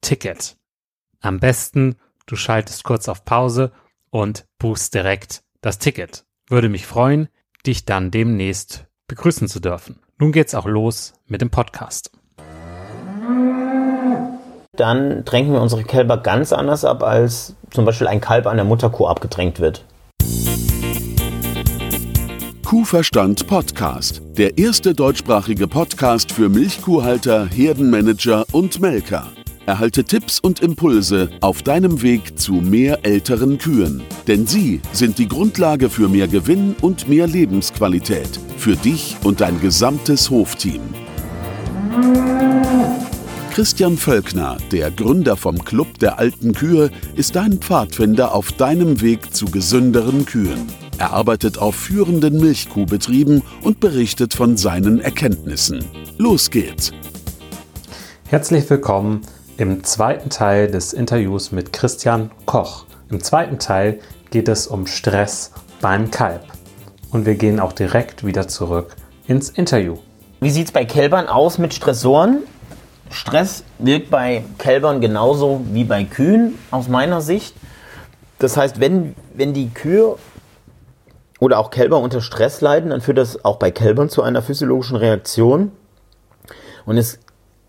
Ticket. Am besten, du schaltest kurz auf Pause und buchst direkt das Ticket. Würde mich freuen, dich dann demnächst begrüßen zu dürfen. Nun geht's auch los mit dem Podcast. Dann tränken wir unsere Kälber ganz anders ab, als zum Beispiel ein Kalb an der Mutterkuh abgedrängt wird. Kuhverstand Podcast, der erste deutschsprachige Podcast für Milchkuhhalter, Herdenmanager und Melker. Erhalte Tipps und Impulse auf deinem Weg zu mehr älteren Kühen. Denn sie sind die Grundlage für mehr Gewinn und mehr Lebensqualität. Für dich und dein gesamtes Hofteam. Christian Völkner, der Gründer vom Club der alten Kühe, ist dein Pfadfinder auf deinem Weg zu gesünderen Kühen. Er arbeitet auf führenden Milchkuhbetrieben und berichtet von seinen Erkenntnissen. Los geht's! Herzlich willkommen im zweiten Teil des Interviews mit Christian Koch. Im zweiten Teil geht es um Stress beim Kalb. Und wir gehen auch direkt wieder zurück ins Interview. Wie sieht es bei Kälbern aus mit Stressoren? Stress wirkt bei Kälbern genauso wie bei Kühen aus meiner Sicht. Das heißt, wenn, wenn die Kühe oder auch Kälber unter Stress leiden, dann führt das auch bei Kälbern zu einer physiologischen Reaktion. Und es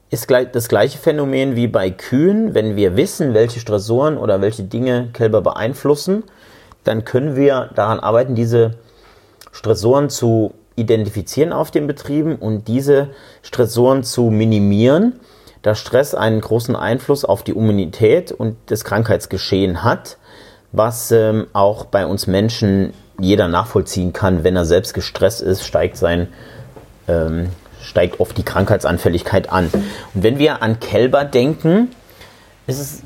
ist das gleiche Phänomen wie bei Kühen. Wenn wir wissen, welche Stressoren oder welche Dinge Kälber beeinflussen, dann können wir daran arbeiten, diese Stressoren zu identifizieren auf den Betrieben und diese Stressoren zu minimieren, da Stress einen großen Einfluss auf die Immunität und das Krankheitsgeschehen hat, was ähm, auch bei uns Menschen jeder nachvollziehen kann, wenn er selbst gestresst ist, steigt sein ähm, steigt oft die Krankheitsanfälligkeit an. Und wenn wir an Kälber denken, es,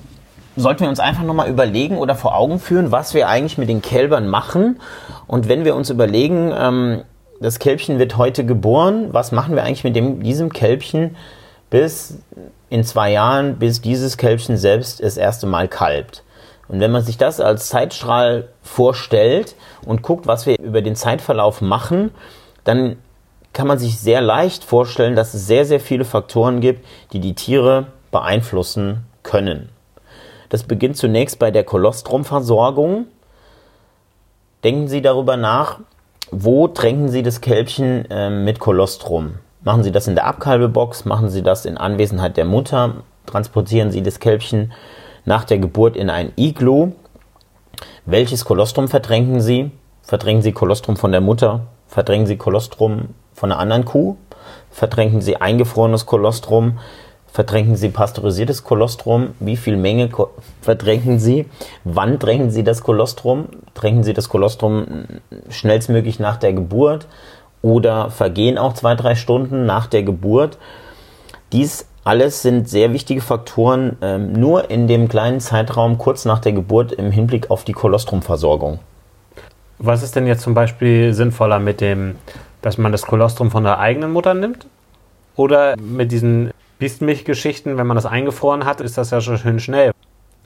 sollten wir uns einfach nochmal überlegen oder vor Augen führen, was wir eigentlich mit den Kälbern machen. Und wenn wir uns überlegen, ähm, das Kälbchen wird heute geboren, was machen wir eigentlich mit dem, diesem Kälbchen bis in zwei Jahren, bis dieses Kälbchen selbst das erste Mal kalbt? Und wenn man sich das als Zeitstrahl vorstellt und guckt, was wir über den Zeitverlauf machen, dann kann man sich sehr leicht vorstellen, dass es sehr, sehr viele Faktoren gibt, die die Tiere beeinflussen können. Das beginnt zunächst bei der Kolostrumversorgung. Denken Sie darüber nach, wo tränken Sie das Kälbchen äh, mit Kolostrum? Machen Sie das in der Abkalbebox? Machen Sie das in Anwesenheit der Mutter? Transportieren Sie das Kälbchen nach der Geburt in ein Iglo? Welches Kolostrum vertränken Sie? Verdrängen Sie Kolostrum von der Mutter? Verdrängen Sie Kolostrum von einer anderen Kuh? Vertränken Sie eingefrorenes Kolostrum? Vertränken Sie pasteurisiertes Kolostrum? Wie viel Menge Ko vertränken Sie? Wann tränken Sie das Kolostrum? Tränken Sie das Kolostrum schnellstmöglich nach der Geburt oder vergehen auch zwei, drei Stunden nach der Geburt? Dies alles sind sehr wichtige Faktoren, ähm, nur in dem kleinen Zeitraum kurz nach der Geburt im Hinblick auf die Kolostrumversorgung. Was ist denn jetzt zum Beispiel sinnvoller mit dem, dass man das Kolostrum von der eigenen Mutter nimmt? Oder mit diesen Biestmilchgeschichten, wenn man das eingefroren hat, ist das ja schon schön schnell.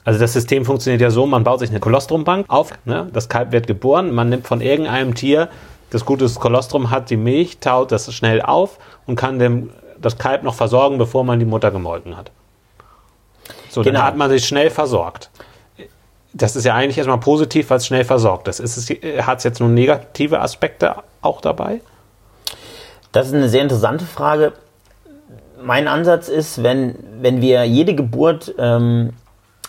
Also das System funktioniert ja so, man baut sich eine Kolostrumbank auf, ne? das Kalb wird geboren, man nimmt von irgendeinem Tier, das gutes Kolostrum hat, die Milch, taut das schnell auf und kann dem, das Kalb noch versorgen, bevor man die Mutter gemolken hat. So, genau. dann hat man sich schnell versorgt. Das ist ja eigentlich erstmal positiv, weil es schnell versorgt ist. ist Hat es jetzt nur negative Aspekte auch dabei? Das ist eine sehr interessante Frage mein Ansatz ist, wenn, wenn wir jede Geburt ähm,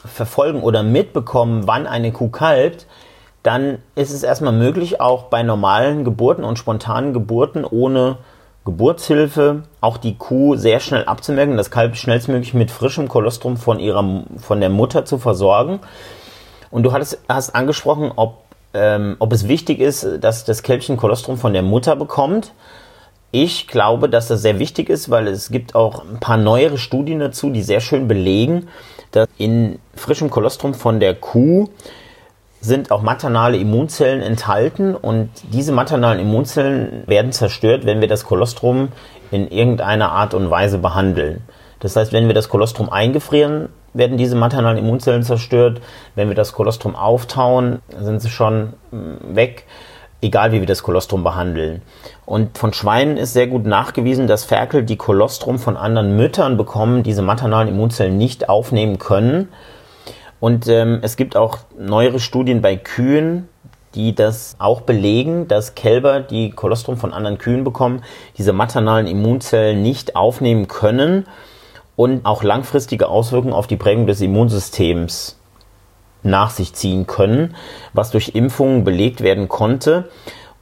verfolgen oder mitbekommen, wann eine Kuh kalbt, dann ist es erstmal möglich, auch bei normalen Geburten und spontanen Geburten ohne Geburtshilfe auch die Kuh sehr schnell abzumerken, das Kalb schnellstmöglich mit frischem Kolostrum von, ihrer, von der Mutter zu versorgen. Und du hattest, hast angesprochen, ob, ähm, ob es wichtig ist, dass das Kälbchen Kolostrum von der Mutter bekommt. Ich glaube, dass das sehr wichtig ist, weil es gibt auch ein paar neuere Studien dazu, die sehr schön belegen, dass in frischem Kolostrum von der Kuh sind auch maternale Immunzellen enthalten und diese maternalen Immunzellen werden zerstört, wenn wir das Kolostrum in irgendeiner Art und Weise behandeln. Das heißt, wenn wir das Kolostrum eingefrieren, werden diese maternalen Immunzellen zerstört. Wenn wir das Kolostrum auftauen, sind sie schon mm, weg egal wie wir das Kolostrum behandeln. Und von Schweinen ist sehr gut nachgewiesen, dass Ferkel, die Kolostrum von anderen Müttern bekommen, diese maternalen Immunzellen nicht aufnehmen können. Und ähm, es gibt auch neuere Studien bei Kühen, die das auch belegen, dass Kälber, die Kolostrum von anderen Kühen bekommen, diese maternalen Immunzellen nicht aufnehmen können und auch langfristige Auswirkungen auf die Prägung des Immunsystems nach sich ziehen können, was durch Impfungen belegt werden konnte.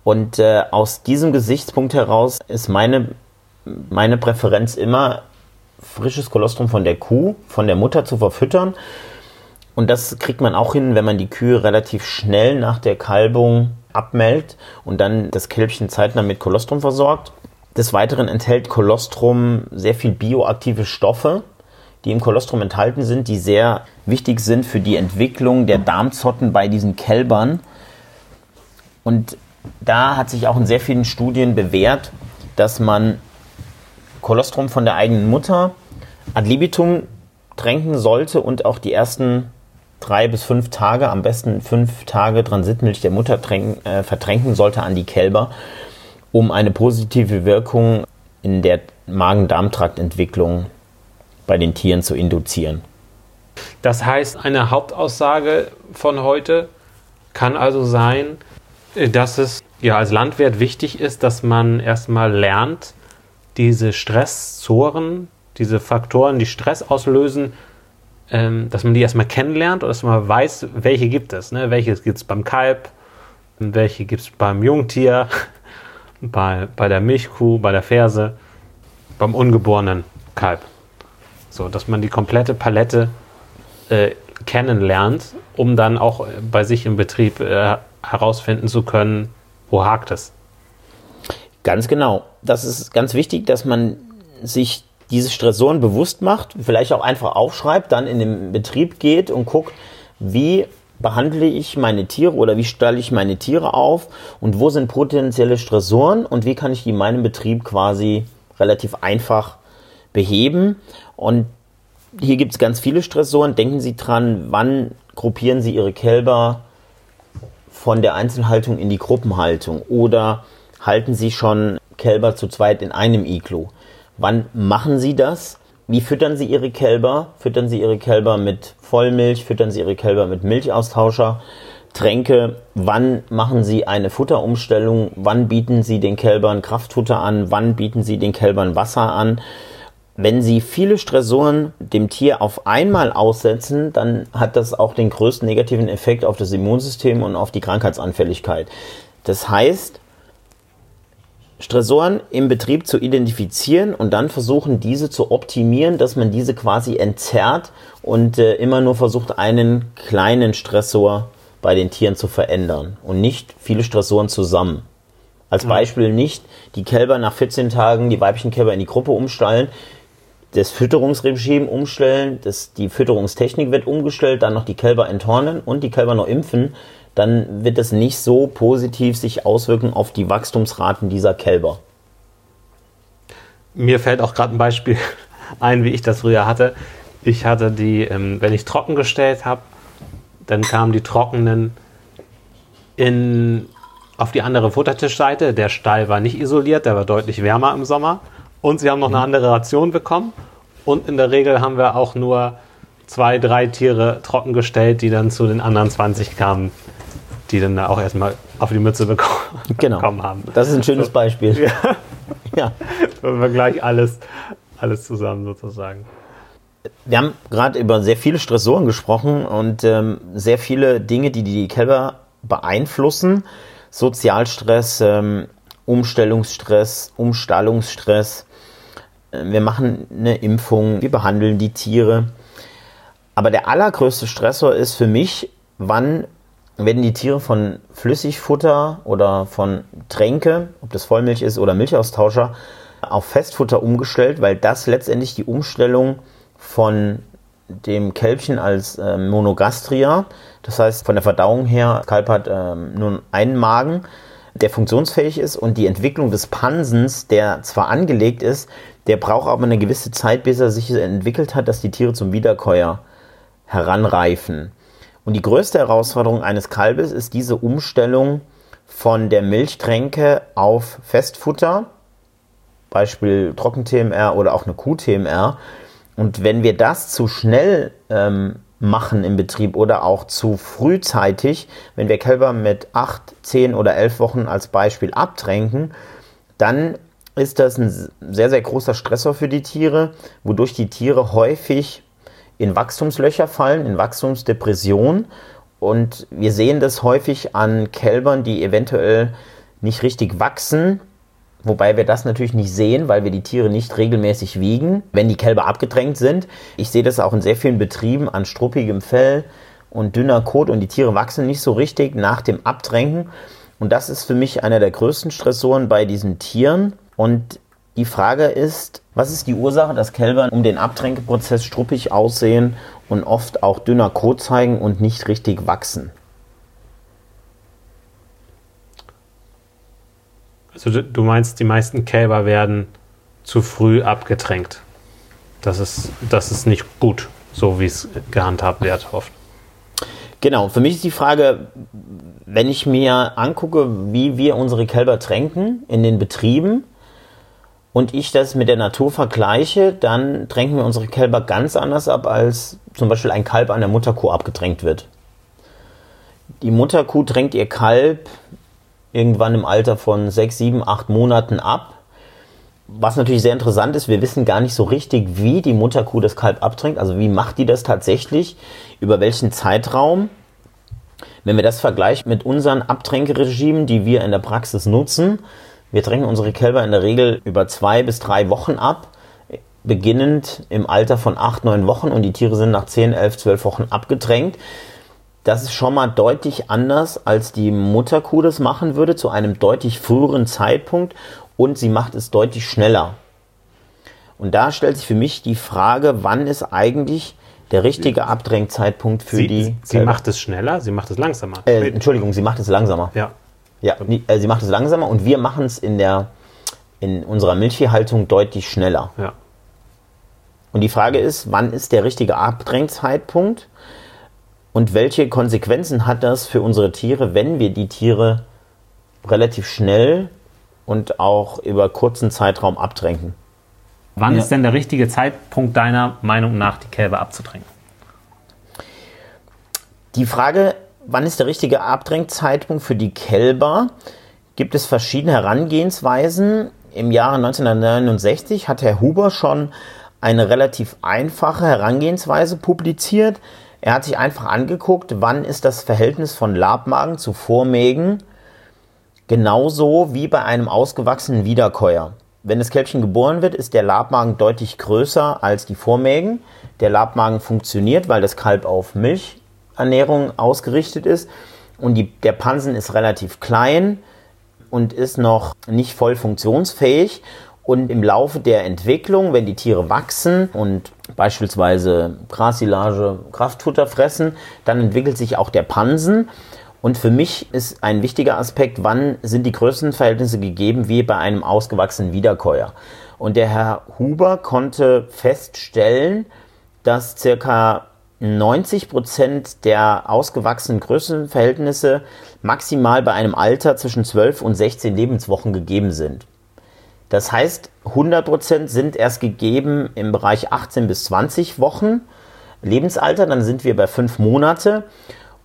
Und äh, aus diesem Gesichtspunkt heraus ist meine, meine Präferenz immer, frisches Kolostrum von der Kuh, von der Mutter zu verfüttern. Und das kriegt man auch hin, wenn man die Kühe relativ schnell nach der Kalbung abmeldet und dann das Kälbchen zeitnah mit Kolostrum versorgt. Des Weiteren enthält Kolostrum sehr viel bioaktive Stoffe, die im Kolostrum enthalten sind, die sehr wichtig sind für die Entwicklung der Darmzotten bei diesen Kälbern. Und da hat sich auch in sehr vielen Studien bewährt, dass man Kolostrum von der eigenen Mutter ad libitum tränken sollte und auch die ersten drei bis fünf Tage, am besten fünf Tage Transitmilch der Mutter äh, vertränken sollte an die Kälber, um eine positive Wirkung in der Magen-Darm-Traktentwicklung bei den Tieren zu induzieren. Das heißt, eine Hauptaussage von heute kann also sein, dass es ja als Landwirt wichtig ist, dass man erstmal lernt, diese Stressoren, diese Faktoren, die Stress auslösen, ähm, dass man die erstmal kennenlernt und dass man weiß, welche gibt es. Ne? Welche gibt es beim Kalb, welche gibt es beim Jungtier, bei, bei der Milchkuh, bei der Ferse, beim ungeborenen Kalb. So, dass man die komplette Palette äh, kennenlernt, um dann auch bei sich im Betrieb äh, herausfinden zu können, wo hakt es. Ganz genau. Das ist ganz wichtig, dass man sich diese Stressoren bewusst macht, vielleicht auch einfach aufschreibt, dann in den Betrieb geht und guckt, wie behandle ich meine Tiere oder wie stelle ich meine Tiere auf und wo sind potenzielle Stressoren und wie kann ich die in meinem Betrieb quasi relativ einfach beheben. Und hier gibt es ganz viele Stressoren. Denken Sie dran, wann gruppieren Sie Ihre Kälber von der Einzelhaltung in die Gruppenhaltung oder halten Sie schon Kälber zu zweit in einem Iglo? Wann machen Sie das? wie füttern Sie Ihre Kälber? Füttern Sie Ihre Kälber mit Vollmilch? Füttern Sie Ihre Kälber mit Milchaustauscher? Tränke? Wann machen Sie eine Futterumstellung? Wann bieten Sie den Kälbern Kraftfutter an? Wann bieten Sie den Kälbern Wasser an? Wenn Sie viele Stressoren dem Tier auf einmal aussetzen, dann hat das auch den größten negativen Effekt auf das Immunsystem und auf die Krankheitsanfälligkeit. Das heißt, Stressoren im Betrieb zu identifizieren und dann versuchen, diese zu optimieren, dass man diese quasi entzerrt und äh, immer nur versucht, einen kleinen Stressor bei den Tieren zu verändern und nicht viele Stressoren zusammen. Als Beispiel nicht die Kälber nach 14 Tagen, die weiblichen Kälber in die Gruppe umstallen, das Fütterungsregime umstellen, das, die Fütterungstechnik wird umgestellt, dann noch die Kälber enthornen und die Kälber noch impfen, dann wird das nicht so positiv sich auswirken auf die Wachstumsraten dieser Kälber. Mir fällt auch gerade ein Beispiel ein, wie ich das früher hatte. Ich hatte die, ähm, wenn ich trocken gestellt habe, dann kamen die Trockenen in, auf die andere Futtertischseite. Der Stall war nicht isoliert, der war deutlich wärmer im Sommer. Und sie haben noch eine andere Ration bekommen. Und in der Regel haben wir auch nur zwei, drei Tiere trockengestellt, die dann zu den anderen 20 kamen, die dann auch erstmal auf die Mütze bekommen, Genau. bekommen haben. Das ist ein schönes Beispiel. Ja, Ja. wenn wir gleich alles, alles zusammen sozusagen. Wir haben gerade über sehr viele Stressoren gesprochen und ähm, sehr viele Dinge, die die Kälber beeinflussen. Sozialstress, ähm, Umstellungsstress, Umstallungsstress. Äh, Wir machen eine Impfung, wir behandeln die Tiere. Aber der allergrößte Stressor ist für mich, wann werden die Tiere von Flüssigfutter oder von Tränke, ob das Vollmilch ist oder Milchaustauscher, auf Festfutter umgestellt, weil das letztendlich die Umstellung von dem Kälbchen als ähm, Monogastria, das heißt von der Verdauung her, das Kalb hat ähm, nur einen Magen, der funktionsfähig ist und die Entwicklung des Pansens, der zwar angelegt ist, der braucht aber eine gewisse Zeit, bis er sich entwickelt hat, dass die Tiere zum Wiederkäuer heranreifen. Und die größte Herausforderung eines Kalbes ist diese Umstellung von der Milchtränke auf Festfutter, Beispiel Trocken-TMR oder auch eine Kuh-TMR. Und wenn wir das zu schnell ähm, machen im Betrieb oder auch zu frühzeitig, wenn wir Kälber mit 8, 10 oder 11 Wochen als Beispiel abtränken, dann ist das ein sehr, sehr großer Stressor für die Tiere, wodurch die Tiere häufig in Wachstumslöcher fallen, in Wachstumsdepression. Und wir sehen das häufig an Kälbern, die eventuell nicht richtig wachsen, Wobei wir das natürlich nicht sehen, weil wir die Tiere nicht regelmäßig wiegen, wenn die Kälber abgedrängt sind. Ich sehe das auch in sehr vielen Betrieben an struppigem Fell und dünner Kot und die Tiere wachsen nicht so richtig nach dem Abdrängen. Und das ist für mich einer der größten Stressoren bei diesen Tieren. Und die Frage ist, was ist die Ursache, dass Kälber um den Abtränkeprozess struppig aussehen und oft auch dünner Kot zeigen und nicht richtig wachsen? Also du- meinst, die meisten Kälber werden zu früh abgetränkt. Das ist, das ist nicht gut, so wie es gehandhabt wird oft. Genau, für mich ist die Frage, wenn ich mir angucke, wie wir unsere Kälber tränken in den Betrieben und ich das mit der Natur vergleiche, dann tränken wir unsere Kälber ganz anders ab, als zum Beispiel ein Kalb an der Mutterkuh abgetränkt wird. Die Mutterkuh tränkt ihr Kalb irgendwann im Alter von sechs, sieben, acht Monaten ab. Was natürlich sehr interessant ist, wir wissen gar nicht so richtig, wie die Mutterkuh das Kalb abtränkt. Also wie macht die das tatsächlich? Über welchen Zeitraum? Wenn wir das vergleichen mit unseren Abtränkeregimen, die wir in der Praxis nutzen, wir tränken unsere Kälber in der Regel über zwei bis drei Wochen ab, beginnend im Alter von acht, neun Wochen und die Tiere sind nach zehn, elf, zwölf Wochen abgetränkt. Das ist schon mal deutlich anders, als die Mutterkuh das machen würde, zu einem deutlich früheren Zeitpunkt und sie macht es deutlich schneller. Und da stellt sich für mich die Frage, wann ist eigentlich der richtige Abdrängzeitpunkt für Sie, die sie Kälber? macht es schneller, sie macht es langsamer. äh, Entschuldigung, sie macht es langsamer. ja. Ja, nie- äh, sie macht es langsamer und wir machen es in der in unserer Milchviehhaltung deutlich schneller. ja. Und die Frage ist, wann ist der richtige Abdrängzeitpunkt und welche Konsequenzen hat das für unsere Tiere, wenn wir die Tiere relativ schnell und auch über kurzen Zeitraum abdrängen? Wann Ja. ist denn der richtige Zeitpunkt deiner Meinung nach, die Kälber abzudrängen? Die Frage, wann ist der richtige Abdrängzeitpunkt für die Kälber, gibt es verschiedene Herangehensweisen. Im Jahre 1969 hat Herr Huber schon eine relativ einfache Herangehensweise publiziert. Er hat sich einfach angeguckt, wann ist das Verhältnis von Labmagen zu Vormägen genauso wie bei einem ausgewachsenen Wiederkäuer. Wenn das Kälbchen geboren wird, ist der Labmagen deutlich größer als die Vormägen. Der Labmagen funktioniert, weil das Kalb auf Milchernährung ausgerichtet ist. Und die, der Pansen ist relativ klein und ist noch nicht voll funktionsfähig. Und im Laufe der Entwicklung, wenn die Tiere wachsen und beispielsweise Grassilage, Kraftfutter fressen, dann entwickelt sich auch der Pansen. Und für mich ist ein wichtiger Aspekt, wann sind die Größenverhältnisse gegeben wie bei einem ausgewachsenen Wiederkäuer. Und der Herr Huber konnte feststellen, dass circa 90 Prozent der ausgewachsenen Größenverhältnisse maximal bei einem Alter zwischen 12 und 16 Lebenswochen gegeben sind. Das heißt, 100 Prozent sind erst gegeben im Bereich 18 bis 20 Wochen Lebensalter, dann sind wir bei fünf Monate.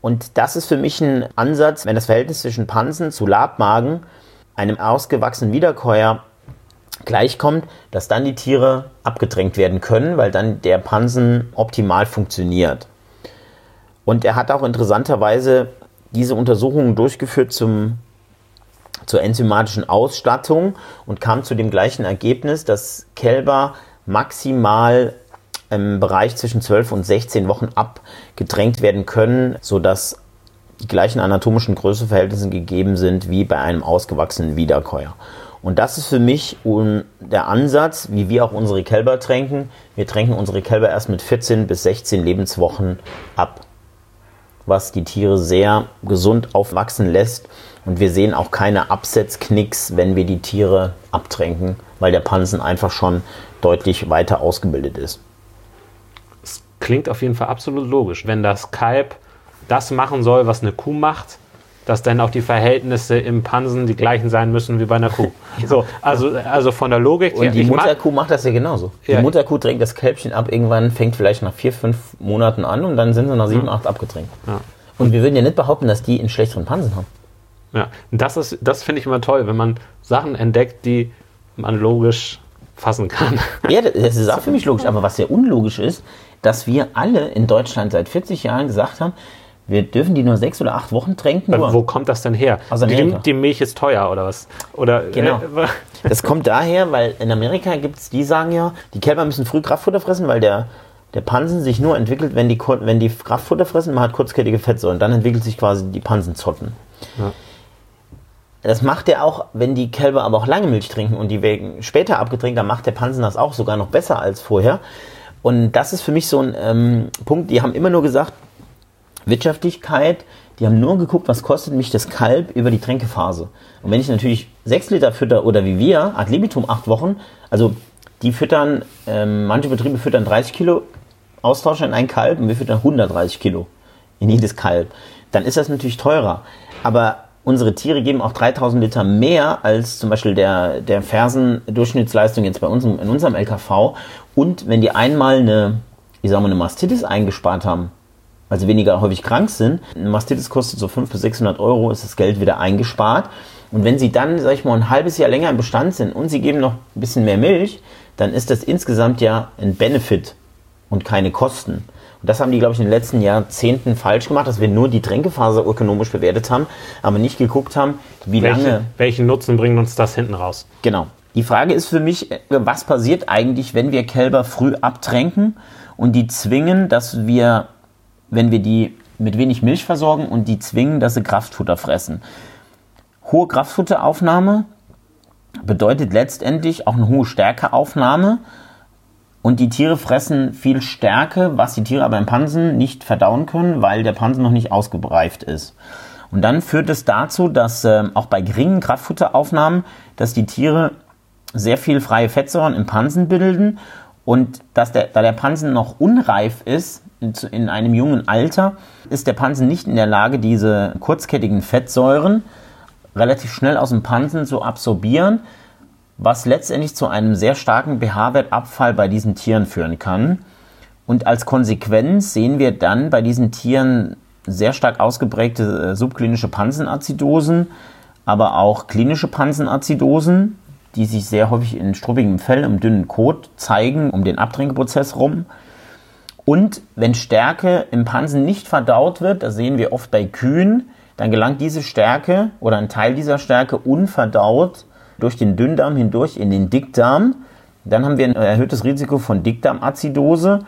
Und das ist für mich ein Ansatz, wenn das Verhältnis zwischen Pansen zu Labmagen einem ausgewachsenen Wiederkäuer gleichkommt, dass dann die Tiere abgedrängt werden können, weil dann der Pansen optimal funktioniert. Und er hat auch interessanterweise diese Untersuchungen durchgeführt zum, zur enzymatischen Ausstattung und kam zu dem gleichen Ergebnis, dass Kälber maximal im Bereich zwischen 12 und 16 Wochen abgedrängt werden können, sodass die gleichen anatomischen Größeverhältnisse gegeben sind wie bei einem ausgewachsenen Wiederkäuer. Und das ist für mich der Ansatz, wie wir auch unsere Kälber tränken. Wir tränken unsere Kälber erst mit 14 bis 16 Lebenswochen ab, was die Tiere sehr gesund aufwachsen lässt. Und wir sehen auch keine Absetzknicks, wenn wir die Tiere abtränken, weil der Pansen einfach schon deutlich weiter ausgebildet ist. Klingt auf jeden Fall absolut logisch. Wenn das Kalb das machen soll, was eine Kuh macht, dass dann auch die Verhältnisse im Pansen die gleichen sein müssen wie bei einer Kuh. So, also, also von der Logik Und die Mutterkuh macht das ja genauso. Ja. Die Mutterkuh drängt das Kälbchen ab, irgendwann fängt vielleicht nach vier, fünf Monaten an und dann sind sie nach sieben, acht abgedrängt. Ja. Und wir würden ja nicht behaupten, dass die einen schlechteren Pansen haben. Ja, das ist, das finde ich immer toll, wenn man Sachen entdeckt, die man logisch fassen kann. Ja, das ist auch für mich logisch. Aber was sehr unlogisch ist, dass wir alle in Deutschland seit 40 Jahren gesagt haben, wir dürfen die nur sechs oder acht Wochen tränken. Nur. Wo kommt das denn her? Aus die, Amerika. die Milch ist teuer oder was? Oder Genau. äh, Das kommt daher, weil in Amerika gibt es, die sagen ja, die Kälber müssen früh Kraftfutter fressen, weil der, der Pansen sich nur entwickelt, wenn die, wenn die Kraftfutter fressen, man hat kurzkettige Fettsäuren, dann entwickelt sich quasi die Pansenzotten. Ja. Das macht er auch, wenn die Kälber aber auch lange Milch trinken und die werden später abgedrängt, dann macht der Pansen das auch sogar noch besser als vorher. Und das ist für mich so ein ähm, Punkt, die haben immer nur gesagt, Wirtschaftlichkeit, die haben nur geguckt, was kostet mich das Kalb über die Tränkephase. Und wenn ich natürlich 6 Liter fütter oder wie wir, ad libitum 8 Wochen, also die füttern, ähm, manche Betriebe füttern 30 Kilo Austauscher in ein Kalb und wir füttern 130 Kilo in jedes Kalb, dann ist das natürlich teurer. Aber unsere Tiere geben auch 3000 Liter mehr als zum Beispiel der, der Fersendurchschnittsleistung jetzt bei uns in unserem LKV. Und wenn die einmal eine, ich sag mal, eine Mastitis eingespart haben, also weniger häufig krank sind. Eine Mastitis kostet so 500 bis 600 Euro, ist das Geld wieder eingespart. Und wenn sie dann, sag ich mal, ein halbes Jahr länger im Bestand sind und sie geben noch ein bisschen mehr Milch, dann ist das insgesamt ja ein Benefit und keine Kosten. Und das haben die, glaube ich, in den letzten Jahrzehnten falsch gemacht, dass wir nur die Tränkephase ökonomisch bewertet haben, aber nicht geguckt haben, wie lange. welche, welchen Nutzen bringt uns das hinten raus? Genau. Die Frage ist für mich, äh, was passiert eigentlich, wenn wir Kälber früh abtränken und die zwingen, dass wir, wenn wir die mit wenig Milch versorgen und die zwingen, dass sie Kraftfutter fressen. Hohe Kraftfutteraufnahme bedeutet letztendlich auch eine hohe Stärkeaufnahme und die Tiere fressen viel Stärke, was die Tiere aber im Pansen nicht verdauen können, weil der Pansen noch nicht ausgereift ist. Und dann führt es dazu, dass ähm, auch bei geringen Kraftfutteraufnahmen, dass die Tiere sehr viel freie Fettsäuren im Pansen bilden und dass der, da der Pansen noch unreif ist, in, einem jungen Alter, ist der Pansen nicht in der Lage, diese kurzkettigen Fettsäuren relativ schnell aus dem Pansen zu absorbieren. was letztendlich zu einem sehr starken pH-Wertabfall bei diesen Tieren führen kann. Und als Konsequenz sehen wir dann bei diesen Tieren sehr stark ausgeprägte äh, subklinische Pansenazidosen, aber auch klinische Pansenazidosen, die sich sehr häufig in struppigem Fell im dünnen Kot zeigen, um den Abtränkeprozess rum. Und wenn Stärke im Pansen nicht verdaut wird, das sehen wir oft bei Kühen, dann gelangt diese Stärke oder ein Teil dieser Stärke unverdaut durch den Dünndarm hindurch in den Dickdarm. Dann haben wir ein erhöhtes Risiko von Dickdarmazidose.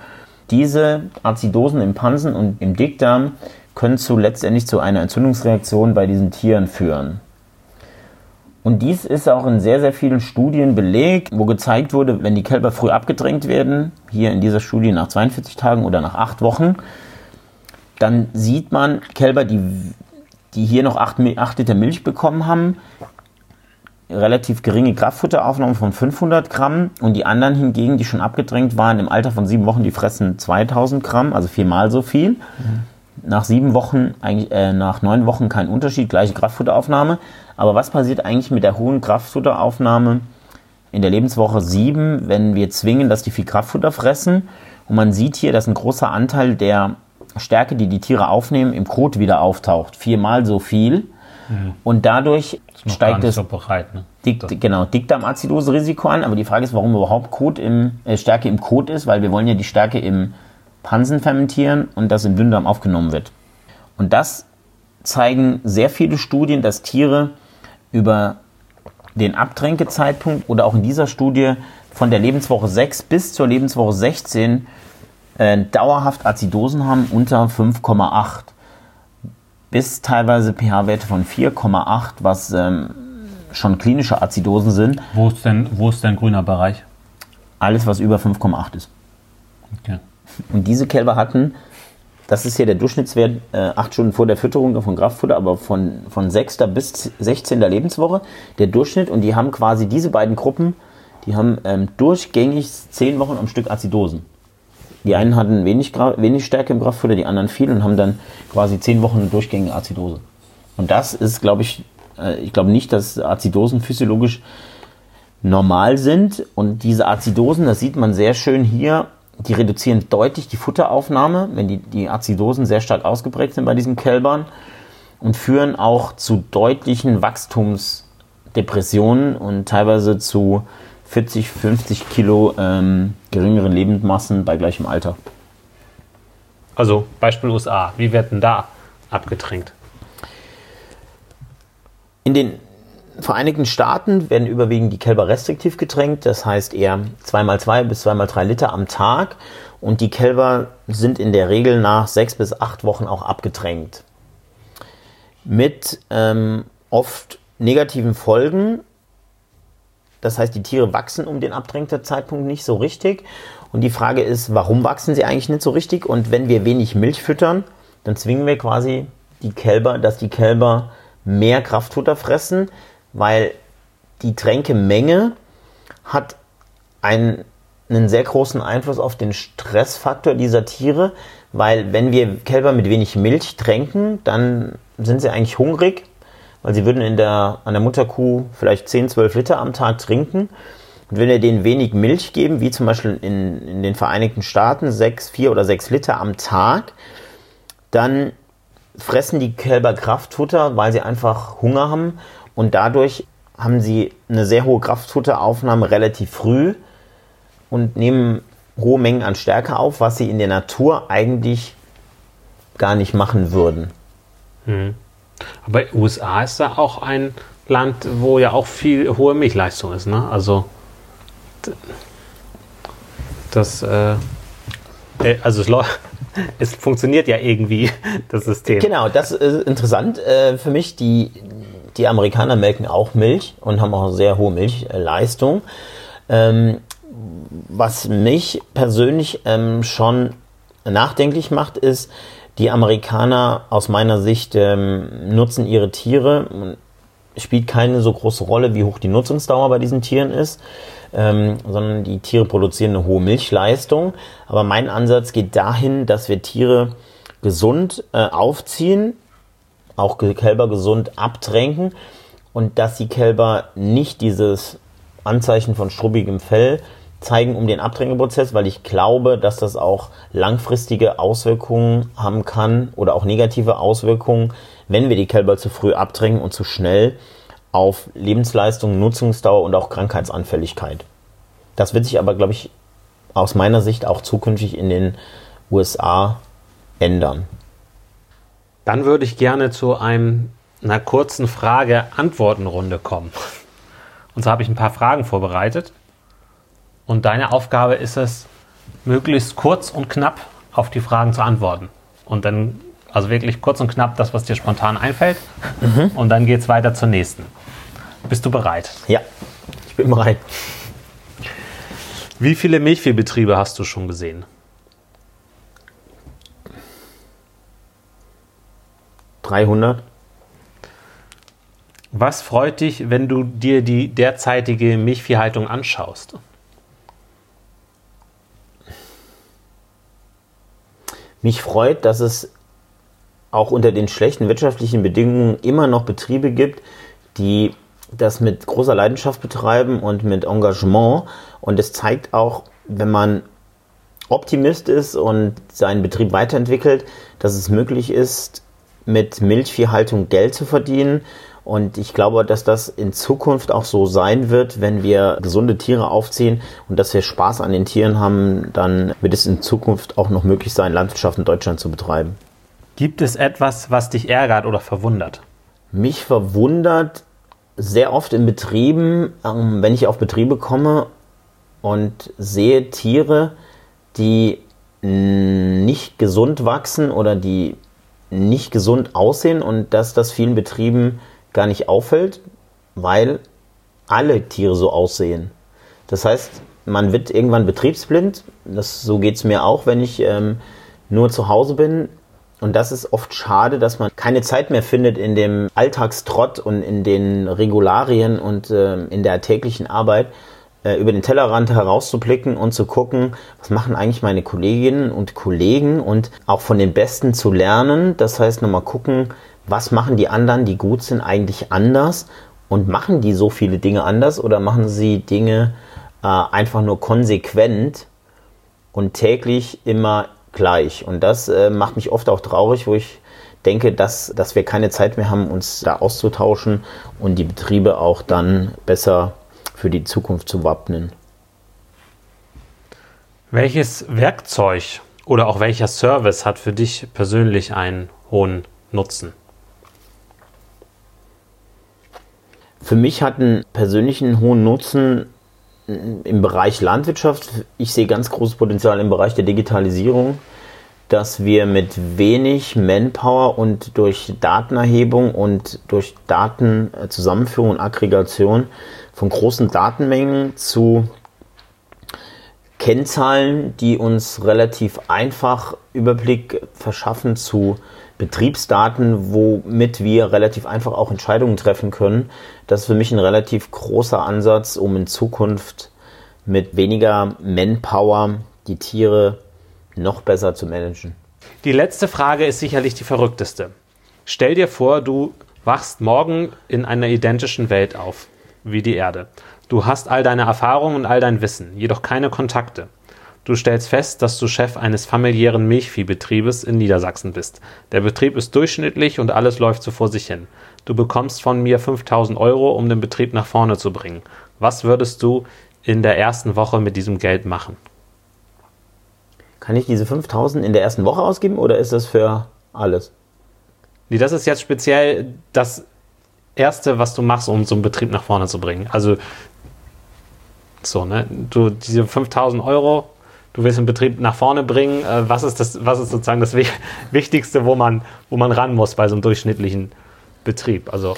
Diese Azidosen im Pansen und im Dickdarm können zu letztendlich zu einer Entzündungsreaktion bei diesen Tieren führen. Und dies ist auch in sehr, sehr vielen Studien belegt, wo gezeigt wurde, wenn die Kälber früh abgedrängt werden, hier in dieser Studie nach 42 Tagen oder nach 8 Wochen, dann sieht man Kälber, die, die hier noch 8, 8 Liter Milch bekommen haben, relativ geringe Kraftfutteraufnahme von 500 Gramm und die anderen hingegen, die schon abgedrängt waren, im Alter von sieben Wochen, die fressen 2000 Gramm, also viermal so viel. Mhm. Nach sieben Wochen, eigentlich, äh, nach neun Wochen kein Unterschied, gleiche Kraftfutteraufnahme. Aber was passiert eigentlich mit der hohen Kraftfutteraufnahme in der Lebenswoche 7, wenn wir zwingen, dass die viel Kraftfutter fressen? Und man sieht hier, dass ein großer Anteil der Stärke, die die Tiere aufnehmen, im Kot wieder auftaucht. Viermal so viel. Mhm. Und dadurch steigt es so bereit, ne? Dick, genau, Dickdarmazidose-Risiko an. Aber die Frage ist, warum überhaupt Kot im, äh, Stärke im Kot ist, weil wir wollen ja die Stärke im Pansen fermentieren und das im Dünndarm aufgenommen wird. Und das zeigen sehr viele Studien, dass Tiere über den Abtränkezeitpunkt oder auch in dieser Studie von der Lebenswoche 6 bis zur Lebenswoche 16 äh, dauerhaft Azidosen haben unter 5,8 bis teilweise pH-Werte von 4,8, was ähm, schon klinische Azidosen sind. Wo ist denn, wo ist denn grüner Bereich? Alles, was über 5,8 ist. Okay. Und diese Kälber hatten das ist hier der Durchschnittswert äh, acht Stunden vor der Fütterung von Kraftfutter, aber von, von 6. bis 16. Lebenswoche der Durchschnitt. Und die haben quasi diese beiden Gruppen, die haben ähm, durchgängig zehn Wochen am Stück Azidosen. Die einen hatten wenig, wenig Stärke im Kraftfutter, die anderen viel und haben dann quasi zehn Wochen durchgängige Azidose. Und das ist, glaube ich, äh, ich glaube nicht, dass Azidosen physiologisch normal sind. Und diese Azidosen, das sieht man sehr schön hier die reduzieren deutlich die Futteraufnahme, wenn die, die Azidosen sehr stark ausgeprägt sind bei diesen Kälbern und führen auch zu deutlichen Wachstumsdepressionen und teilweise zu 40, 50 Kilo ähm, geringeren Lebensmassen bei gleichem Alter. Also Beispiel USA, wie werden da abgetränkt? In den Vereinigten Staaten werden überwiegend die Kälber restriktiv getränkt, das heißt eher 2x2 bis 2x3 Liter am Tag. Und die Kälber sind in der Regel nach sechs bis acht Wochen auch abgetränkt. Mit ähm, oft negativen Folgen. Das heißt, die Tiere wachsen um den Abtränkzeitpunkt nicht so richtig. Und die Frage ist, warum wachsen sie eigentlich nicht so richtig? Und wenn wir wenig Milch füttern, dann zwingen wir quasi die Kälber, dass die Kälber mehr Kraftfutter fressen, weil die Tränkemenge hat einen, einen sehr großen Einfluss auf den Stressfaktor dieser Tiere, weil wenn wir Kälber mit wenig Milch tränken, dann sind sie eigentlich hungrig, weil sie würden in der, an der Mutterkuh vielleicht 10, 12 Liter am Tag trinken. Und wenn wir denen wenig Milch geben, wie zum Beispiel in, in den Vereinigten Staaten, 6, 4 oder 6 Liter am Tag, dann fressen die Kälber Kraftfutter, weil sie einfach Hunger haben und dadurch haben sie eine sehr hohe Kraftfutteraufnahme relativ früh und nehmen hohe Mengen an Stärke auf, was sie in der Natur eigentlich gar nicht machen würden. Hm. Aber USA ist da auch ein Land, wo ja auch viel hohe Milchleistung ist, ne? Also das, äh, äh also es, es, funktioniert ja irgendwie, das System. Genau, das ist interessant äh, für mich. Die, die Amerikaner melken auch Milch und haben auch sehr hohe Milchleistung. Ähm, was mich persönlich ähm, schon nachdenklich macht, ist, die Amerikaner aus meiner Sicht ähm, nutzen ihre Tiere, spielt keine so große Rolle, wie hoch die Nutzungsdauer bei diesen Tieren ist, ähm, sondern die Tiere produzieren eine hohe Milchleistung. Aber mein Ansatz geht dahin, dass wir Tiere gesund äh, aufziehen, auch Kälber gesund abtränken und dass die Kälber nicht dieses Anzeichen von strubbigem Fell zeigen um den Abtränkeprozess, weil ich glaube, dass das auch langfristige Auswirkungen haben kann oder auch negative Auswirkungen, wenn wir die Kälber zu früh abdrängen und zu schnell auf Lebensleistung, Nutzungsdauer und auch Krankheitsanfälligkeit. Das wird sich aber, glaube ich, aus meiner Sicht auch zukünftig in den USA ändern. Dann würde ich gerne zu einem, einer kurzen Frage-Antworten-Runde kommen. Und so habe ich ein paar Fragen vorbereitet. Und deine Aufgabe ist es, möglichst kurz und knapp auf die Fragen zu antworten. Und dann, also wirklich kurz und knapp das, was dir spontan einfällt. Mhm. Und dann geht es weiter zur nächsten. Bist du bereit? Ja, ich bin bereit. Wie viele Milchviehbetriebe hast du schon gesehen? Dreihundert. Was freut dich, wenn du dir die derzeitige Milchviehhaltung anschaust? Mich freut, dass es auch unter den schlechten wirtschaftlichen Bedingungen immer noch Betriebe gibt, die das mit großer Leidenschaft betreiben und mit Engagement. Und es zeigt auch, wenn man Optimist ist und seinen Betrieb weiterentwickelt, dass es möglich ist, mit Milchviehhaltung Geld zu verdienen. Und ich glaube, dass das in Zukunft auch so sein wird, wenn wir gesunde Tiere aufziehen und dass wir Spaß an den Tieren haben, dann wird es in Zukunft auch noch möglich sein, Landwirtschaft in Deutschland zu betreiben. Gibt es etwas, was dich ärgert oder verwundert? Mich verwundert sehr oft in Betrieben, ähm, wenn ich auf Betriebe komme und sehe Tiere, die nicht gesund wachsen oder die nicht gesund aussehen und dass das vielen Betrieben gar nicht auffällt, weil alle Tiere so aussehen. Das heißt, man wird irgendwann betriebsblind. Das, so geht es mir auch, wenn ich ähm, nur zu Hause bin. Und das ist oft schade, dass man keine Zeit mehr findet in dem Alltagstrott und in den Regularien und äh, in der täglichen Arbeit äh, über den Tellerrand herauszublicken und zu gucken, was machen eigentlich meine Kolleginnen und Kollegen und auch von den Besten zu lernen. Das heißt, nochmal gucken, was machen die anderen, die gut sind, eigentlich anders und machen die so viele Dinge anders oder machen sie Dinge äh, einfach nur konsequent und täglich immer gleich. Und das äh, macht mich oft auch traurig, wo ich denke, dass, dass wir keine Zeit mehr haben, uns da auszutauschen und die Betriebe auch dann besser für die Zukunft zu wappnen. Welches Werkzeug oder auch welcher Service hat für dich persönlich einen hohen Nutzen? Für mich hat einen persönlichen hohen Nutzen im Bereich Landwirtschaft, ich sehe ganz großes Potenzial im Bereich der Digitalisierung, dass wir mit wenig Manpower und durch Datenerhebung und durch Datenzusammenführung und Aggregation von großen Datenmengen zu Kennzahlen, die uns relativ einfach Überblick verschaffen zu Betriebsdaten, womit wir relativ einfach auch Entscheidungen treffen können. Das ist für mich ein relativ großer Ansatz, um in Zukunft mit weniger Manpower die Tiere noch besser zu managen. Die letzte Frage ist sicherlich die verrückteste. Stell dir vor, du wachst morgen in einer identischen Welt auf, wie die Erde. Du hast all deine Erfahrungen und all dein Wissen, jedoch keine Kontakte. Du stellst fest, dass du Chef eines familiären Milchviehbetriebes in Niedersachsen bist. Der Betrieb ist durchschnittlich und alles läuft so vor sich hin. Du bekommst von mir 5000 Euro, um den Betrieb nach vorne zu bringen. Was würdest du in der ersten Woche mit diesem Geld machen? Kann ich diese 5000 in der ersten Woche ausgeben oder ist das für alles? Nee, das ist jetzt speziell das Erste, was du machst, um so einen Betrieb nach vorne zu bringen. Also, so, ne? Du, diese 5000 Euro du willst den Betrieb nach vorne bringen. Äh, was, ist das, was ist sozusagen das Wichtigste, wo man, wo man ran muss bei so einem durchschnittlichen Betrieb? Also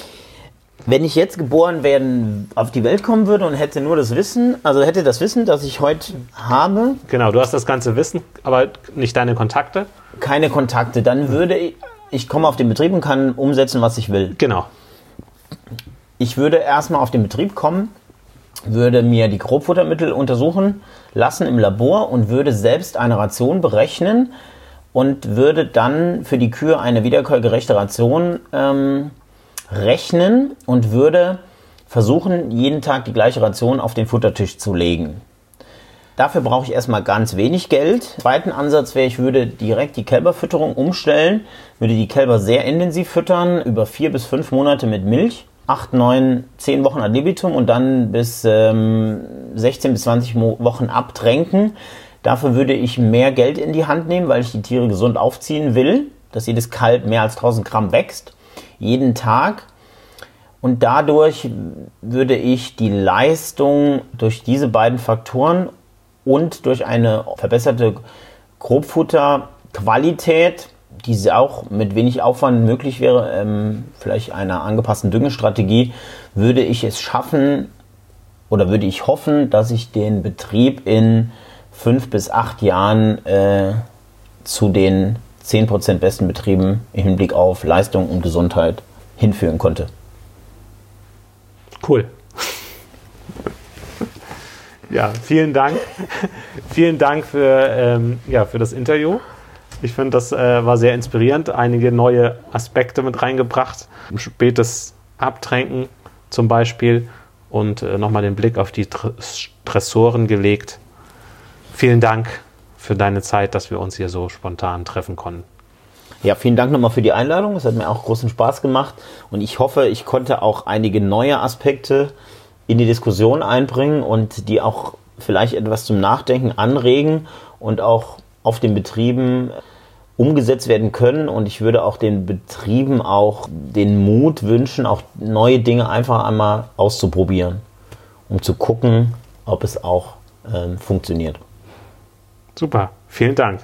wenn ich jetzt geboren werden auf die Welt kommen würde und hätte nur das Wissen, also hätte das Wissen, das ich heute habe. Genau, du hast das ganze Wissen, aber nicht deine Kontakte. Keine Kontakte, dann würde ich, ich komme auf den Betrieb und kann umsetzen, was ich will. Genau. Ich würde erstmal auf den Betrieb kommen, würde mir die Grobfuttermittel untersuchen lassen im Labor und würde selbst eine Ration berechnen und würde dann für die Kühe eine wiederkehrgerechte Ration ähm, rechnen und würde versuchen, jeden Tag die gleiche Ration auf den Futtertisch zu legen. Dafür brauche ich erstmal ganz wenig Geld. Zweiten Ansatz wäre, ich würde direkt die Kälberfütterung umstellen, würde die Kälber sehr intensiv füttern, über vier bis fünf Monate mit Milch, acht, neun, zehn Wochen ad libitum und dann bis ähm, 16 bis 20 Wochen abtränken. Dafür würde ich mehr Geld in die Hand nehmen, weil ich die Tiere gesund aufziehen will, dass jedes Kalb mehr als 1000 Gramm wächst, jeden Tag. Und dadurch würde ich die Leistung durch diese beiden Faktoren und durch eine verbesserte Grobfutterqualität, die auch mit wenig Aufwand möglich wäre, ähm, vielleicht einer angepassten Düngestrategie, würde ich es schaffen oder würde ich hoffen, dass ich den Betrieb in fünf bis acht Jahren äh, zu den 10% besten Betrieben im Hinblick auf Leistung und Gesundheit hinführen konnte. Cool. Ja, vielen Dank. vielen Dank für, ähm, ja, für das Interview. Ich finde, das äh, war sehr inspirierend. Einige neue Aspekte mit reingebracht. Spätes Abtränken zum Beispiel und äh, nochmal den Blick auf die Stressoren gelegt. Vielen Dank für deine Zeit, dass wir uns hier so spontan treffen konnten. Ja, vielen Dank nochmal für die Einladung. Es hat mir auch großen Spaß gemacht und ich hoffe, ich konnte auch einige neue Aspekte in die Diskussion einbringen und die auch vielleicht etwas zum Nachdenken anregen und auch auf den Betrieben umgesetzt werden können. Und ich würde auch den Betrieben auch den Mut wünschen, auch neue Dinge einfach einmal auszuprobieren, um zu gucken, ob es auch ähm, funktioniert. Super, vielen Dank.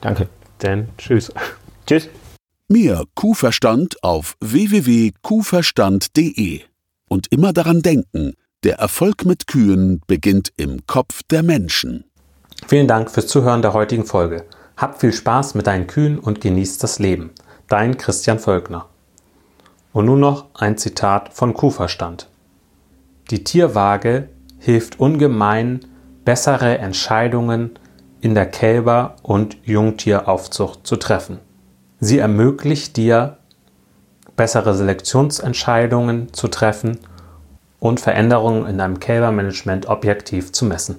Danke. Dann tschüss. Tschüss. Mehr Kuhverstand auf www.kuhverstand.de und immer daran denken, der Erfolg mit Kühen beginnt im Kopf der Menschen. Vielen Dank fürs Zuhören der heutigen Folge. Hab viel Spaß mit deinen Kühen und genießt das Leben. Dein Christian Völkner. Und nun noch ein Zitat von Kuhverstand. Die Tierwaage hilft ungemein, bessere Entscheidungen in der Kälber- und Jungtieraufzucht zu treffen. Sie ermöglicht dir, bessere Selektionsentscheidungen zu treffen und Veränderungen in deinem Kälbermanagement objektiv zu messen.